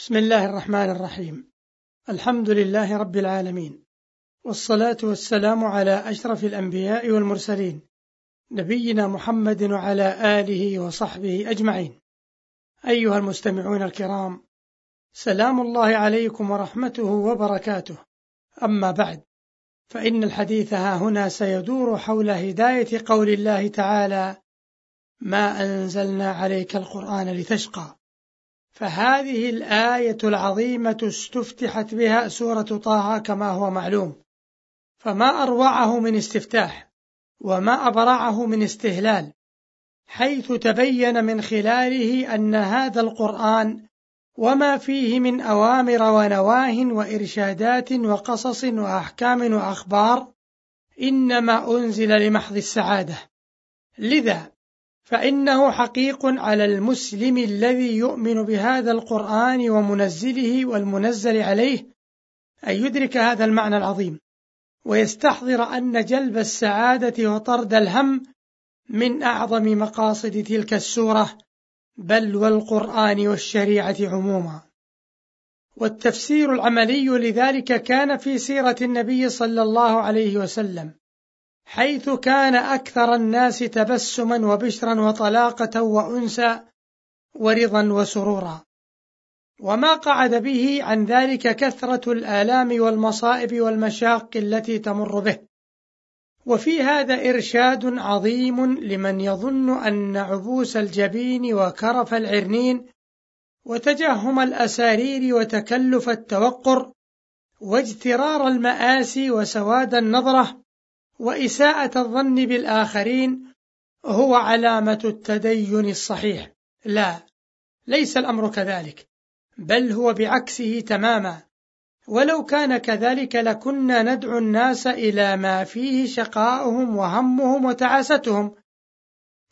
بسم الله الرحمن الرحيم. الحمد لله رب العالمين. والصلاة والسلام على أشرف الأنبياء والمرسلين نبينا محمد وعلى آله وصحبه أجمعين. أيها المستمعون الكرام سلام الله عليكم ورحمته وبركاته. أما بعد فإن الحديث ها هنا سيدور حول هداية قول الله تعالى ما أنزلنا عليك القرآن لتشقى فهذه الآية العظيمة استفتحت بها سورة طه كما هو معلوم. فما أروعه من استفتاح وما أبرعه من استهلال حيث تبين من خلاله أن هذا القرآن وما فيه من أوامر ونواه وإرشادات وقصص وأحكام وأخبار إنما أنزل لمحض السعادة. لذا فإنه حقيق على المسلم الذي يؤمن بهذا القرآن ومنزله والمنزل عليه أن يدرك هذا المعنى العظيم. ويستحضر أن جلب السعادة وطرد الهم من أعظم مقاصد تلك السورة بل والقرآن والشريعة عموما. والتفسير العملي لذلك كان في سيرة النبي صلى الله عليه وسلم. حيث كان أكثر الناس تبسما وبشرا وطلاقة وأنسا ورضا وسرورا. وما قعد به عن ذلك كثرة الآلام والمصائب والمشاق التي تمر به. وفي هذا إرشاد عظيم لمن يظن أن عبوس الجبين وكرف العرنين وتجهم الأسارير وتكلف التوقر واجترار المآسي وسواد النظرة وإساءة الظن بالآخرين هو علامة التدين الصحيح. لا ليس الأمر كذلك بل هو بعكسه تماما. ولو كان كذلك لكنا ندعو الناس إلى ما فيه شقاؤهم وهمهم وتعاستهم.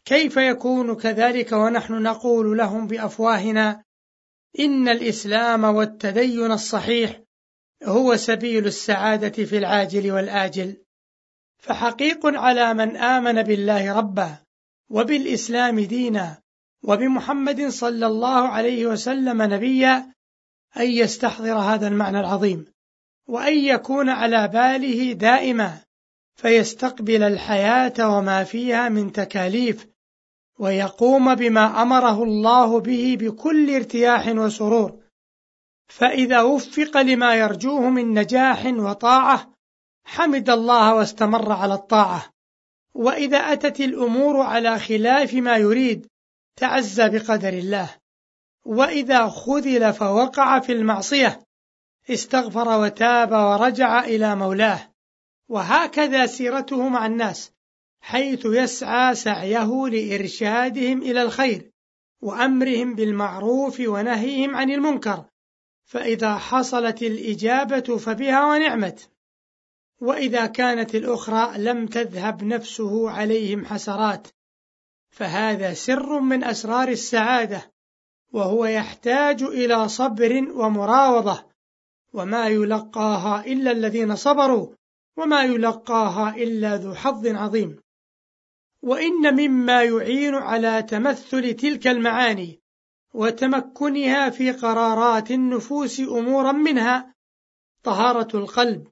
كيف يكون كذلك ونحن نقول لهم بأفواهنا إن الإسلام والتدين الصحيح هو سبيل السعادة في العاجل والآجل؟ فحقيق على من آمن بالله ربا وبالإسلام دينا وبمحمد صلى الله عليه وسلم نبيا أن يستحضر هذا المعنى العظيم وأن يكون على باله دائما فيستقبل الحياة وما فيها من تكاليف ويقوم بما أمره الله به بكل ارتياح وسرور. فإذا وفق لما يرجوه من نجاح وطاعة حمد الله واستمر على الطاعة. وإذا أتت الأمور على خلاف ما يريد تعزى بقدر الله. وإذا خذل فوقع في المعصية استغفر وتاب ورجع إلى مولاه. وهكذا سيرته مع الناس حيث يسعى سعيه لإرشادهم إلى الخير وأمرهم بالمعروف ونهيهم عن المنكر. فإذا حصلت الإجابة فبها ونعمت. وإذا كانت الأخرى لم تذهب نفسه عليهم حسرات فهذا سر من أسرار السعادة وهو يحتاج إلى صبر ومراوضة وما يلقاها إلا الذين صبروا وما يلقاها إلا ذو حظ عظيم. وإن مما يعين على تمثل تلك المعاني وتمكنها في قرارات النفوس أمورا منها طهارة القلب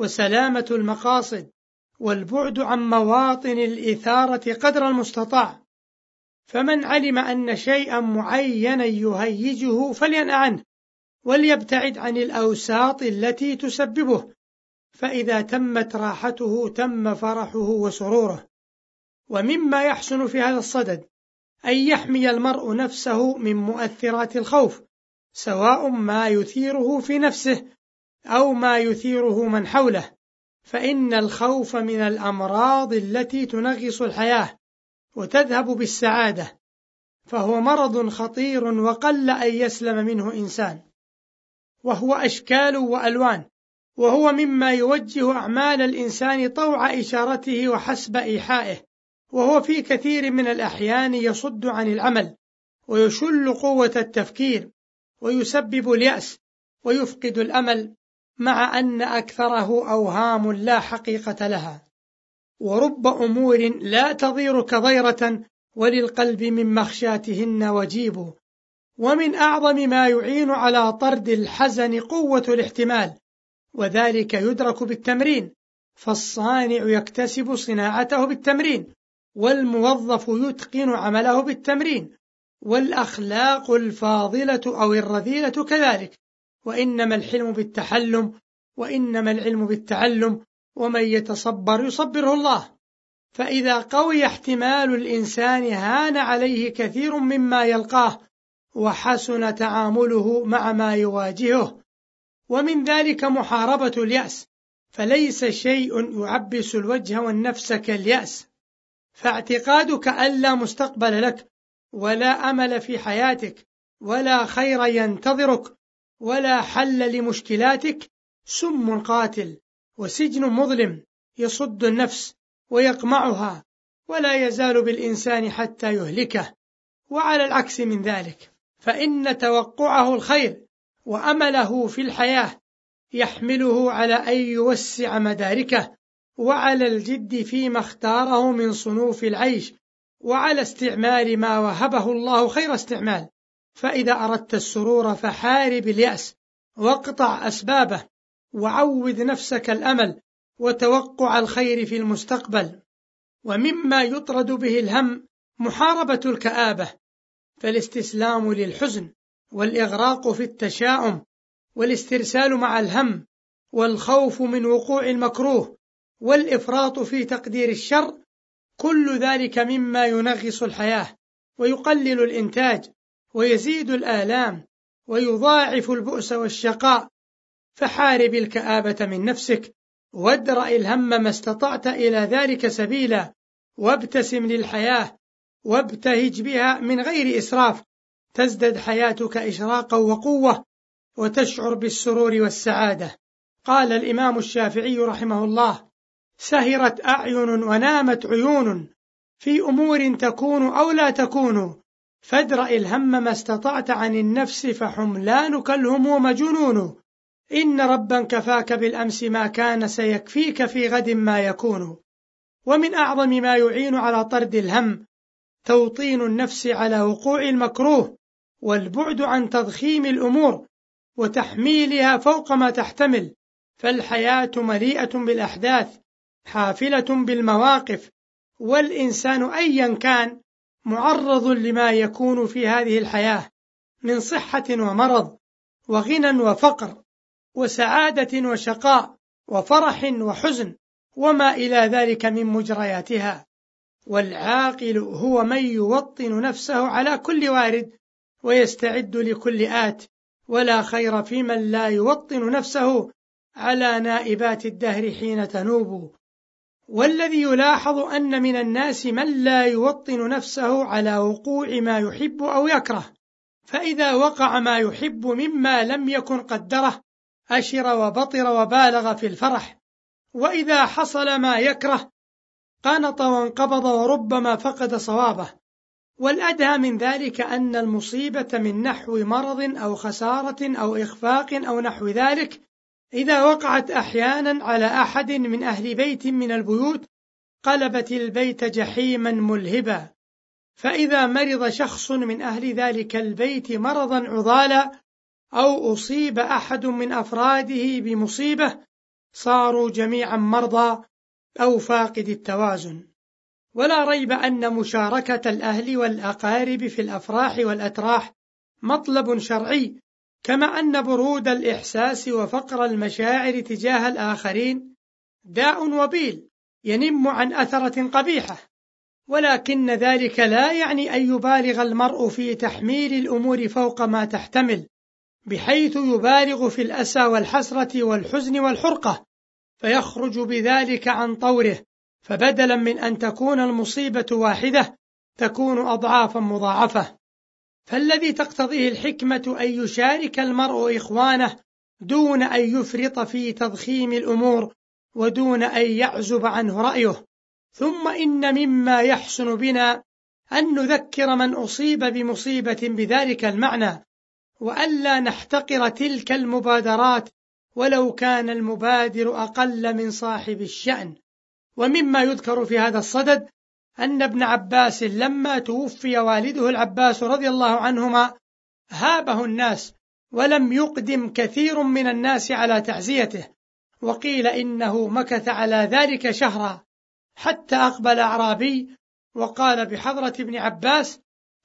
وسلامة المقاصد والبعد عن مواطن الإثارة قدر المستطاع. فمن علم أن شيئا معينا يهيجه فلينأ عنه وليبتعد عن الأوساط التي تسببه. فإذا تمت راحته تم فرحه وسروره. ومما يحسن في هذا الصدد أن يحمي المرء نفسه من مؤثرات الخوف سواء ما يثيره في نفسه أو ما يثيره من حوله فإن الخوف من الأمراض التي تنغص الحياة وتذهب بالسعادة فهو مرض خطير وقل أن يسلم منه إنسان. وهو أشكال وألوان وهو مما يوجه أعمال الإنسان طوع إشارته وحسب إيحائه وهو في كثير من الأحيان يصد عن العمل ويشل قوة التفكير ويسبب اليأس ويفقد الأمل مع أن أكثره أوهام لا حقيقة لها. ورب أمور لا تضير كضيرة وللقلب من مخشاتهن وجيب. ومن أعظم ما يعين على طرد الحزن قوة الاحتمال. وذلك يدرك بالتمرين. فالصانع يكتسب صناعته بالتمرين. والموظف يتقن عمله بالتمرين. والأخلاق الفاضلة أو الرذيلة كذلك. وإنما الحلم بالتحلم وإنما العلم بالتعلم ومن يتصبر يصبره الله. فإذا قوي احتمال الإنسان هان عليه كثير مما يلقاه وحسن تعامله مع ما يواجهه. ومن ذلك محاربة اليأس فليس شيء يعبس الوجه والنفس كاليأس. فاعتقادك أن لا مستقبل لك ولا أمل في حياتك ولا خير ينتظرك. ولا حل لمشكلاتك سم قاتل وسجن مظلم يصد النفس ويقمعها ولا يزال بالإنسان حتى يهلكه. وعلى العكس من ذلك فإن توقعه الخير وأمله في الحياة يحمله على أن يوسع مداركه وعلى الجد فيما اختاره من صنوف العيش وعلى استعمال ما وهبه الله خير استعمال. فإذا أردت السرور فحارب اليأس واقطع أسبابه وعود نفسك الأمل وتوقع الخير في المستقبل. ومما يطرد به الهم محاربة الكآبة فالاستسلام للحزن والإغراق في التشاؤم والاسترسال مع الهم والخوف من وقوع المكروه والإفراط في تقدير الشر كل ذلك مما ينغص الحياة ويقلل الإنتاج. ويزيد الآلام ويضاعف البؤس والشقاء فحارب الكآبة من نفسك وادرأ الهم ما استطعت إلى ذلك سبيلا وابتسم للحياة وابتهج بها من غير إسراف تزدد حياتك إشراقا وقوة وتشعر بالسرور والسعادة. قال الإمام الشافعي رحمه الله سهرت أعين ونامت عيون في أمور تكون أو لا تكون فادرأ الهم ما استطعت عن النفس فحملانك الهموم جنون إن ربا كفاك بالأمس ما كان سيكفيك في غد ما يكون. ومن أعظم ما يعين على طرد الهم توطين النفس على وقوع المكروه والبعد عن تضخيم الأمور وتحميلها فوق ما تحتمل. فالحياة مليئة بالأحداث حافلة بالمواقف والإنسان أيا كان معرض لما يكون في هذه الحياة من صحة ومرض وغنى وفقر وسعادة وشقاء وفرح وحزن وما إلى ذلك من مجرياتها. والعاقل هو من يوطن نفسه على كل وارد ويستعد لكل آت ولا خير في من لا يوطن نفسه على نائبات الدهر حين تنوب. والذي يلاحظ أن من الناس من لا يوطن نفسه على وقوع ما يحب أو يكره. فإذا وقع ما يحب مما لم يكن قدره أشر وبطر وبالغ في الفرح. وإذا حصل ما يكره قنط وانقبض وربما فقد صوابه. والأدهى من ذلك أن المصيبة من نحو مرض أو خسارة أو إخفاق أو نحو ذلك إذا وقعت أحيانا على أحد من أهل بيت من البيوت قلبت البيت جحيما ملهبا. فإذا مرض شخص من أهل ذلك البيت مرضا عضالا أو أصيب أحد من أفراده بمصيبة صاروا جميعا مرضى أو فاقد التوازن. ولا ريب أن مشاركة الأهل والأقارب في الأفراح والأتراح مطلب شرعي كما أن برود الإحساس وفقر المشاعر تجاه الآخرين داء وبيل ينم عن أثرة قبيحة ولكن ذلك لا يعني أن يبالغ المرء في تحميل الأمور فوق ما تحتمل بحيث يبالغ في الأسى والحسرة والحزن والحرقة فيخرج بذلك عن طوره فبدلا من أن تكون المصيبة واحدة تكون أضعافا مضاعفة. فالذي تقتضيه الحكمة أن يشارك المرء إخوانه دون أن يفرط في تضخيم الأمور ودون أن يعزب عنه رأيه. ثم إن مما يحسن بنا أن نذكر من أصيب بمصيبة بذلك المعنى وألا نحتقر تلك المبادرات ولو كان المبادر أقل من صاحب الشأن. ومما يذكر في هذا الصدد أن ابن عباس لما توفي والده العباس رضي الله عنهما هابه الناس ولم يقدم كثير من الناس على تعزيته وقيل إنه مكث على ذلك شهرا حتى أقبل أعرابي وقال بحضرة ابن عباس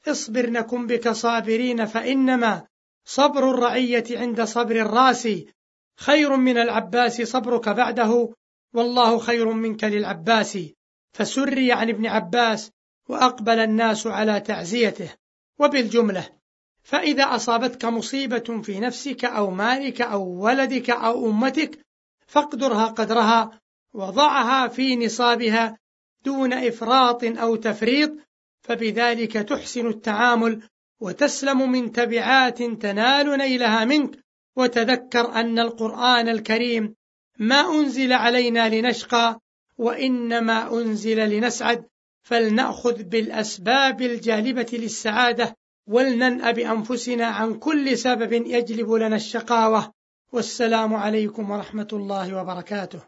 اصبر نكن بك صابرين فإنما صبر الرعية عند صبر الراس. خير من العباس صبرك بعده والله خير منك للعباس. فسري عن ابن عباس وأقبل الناس على تعزيته. وبالجملة فإذا أصابتك مصيبة في نفسك أو مالك أو ولدك أو أمتك فاقدرها قدرها وضعها في نصابها دون إفراط أو تفريط فبذلك تحسن التعامل وتسلم من تبعات تنال نيلها منك. وتذكر أن القرآن الكريم ما أنزل علينا لنشقى وإنما أنزل لنسعد فلنأخذ بالأسباب الجالبة للسعادة ولننأ بأنفسنا عن كل سبب يجلب لنا الشقاوة. والسلام عليكم ورحمة الله وبركاته.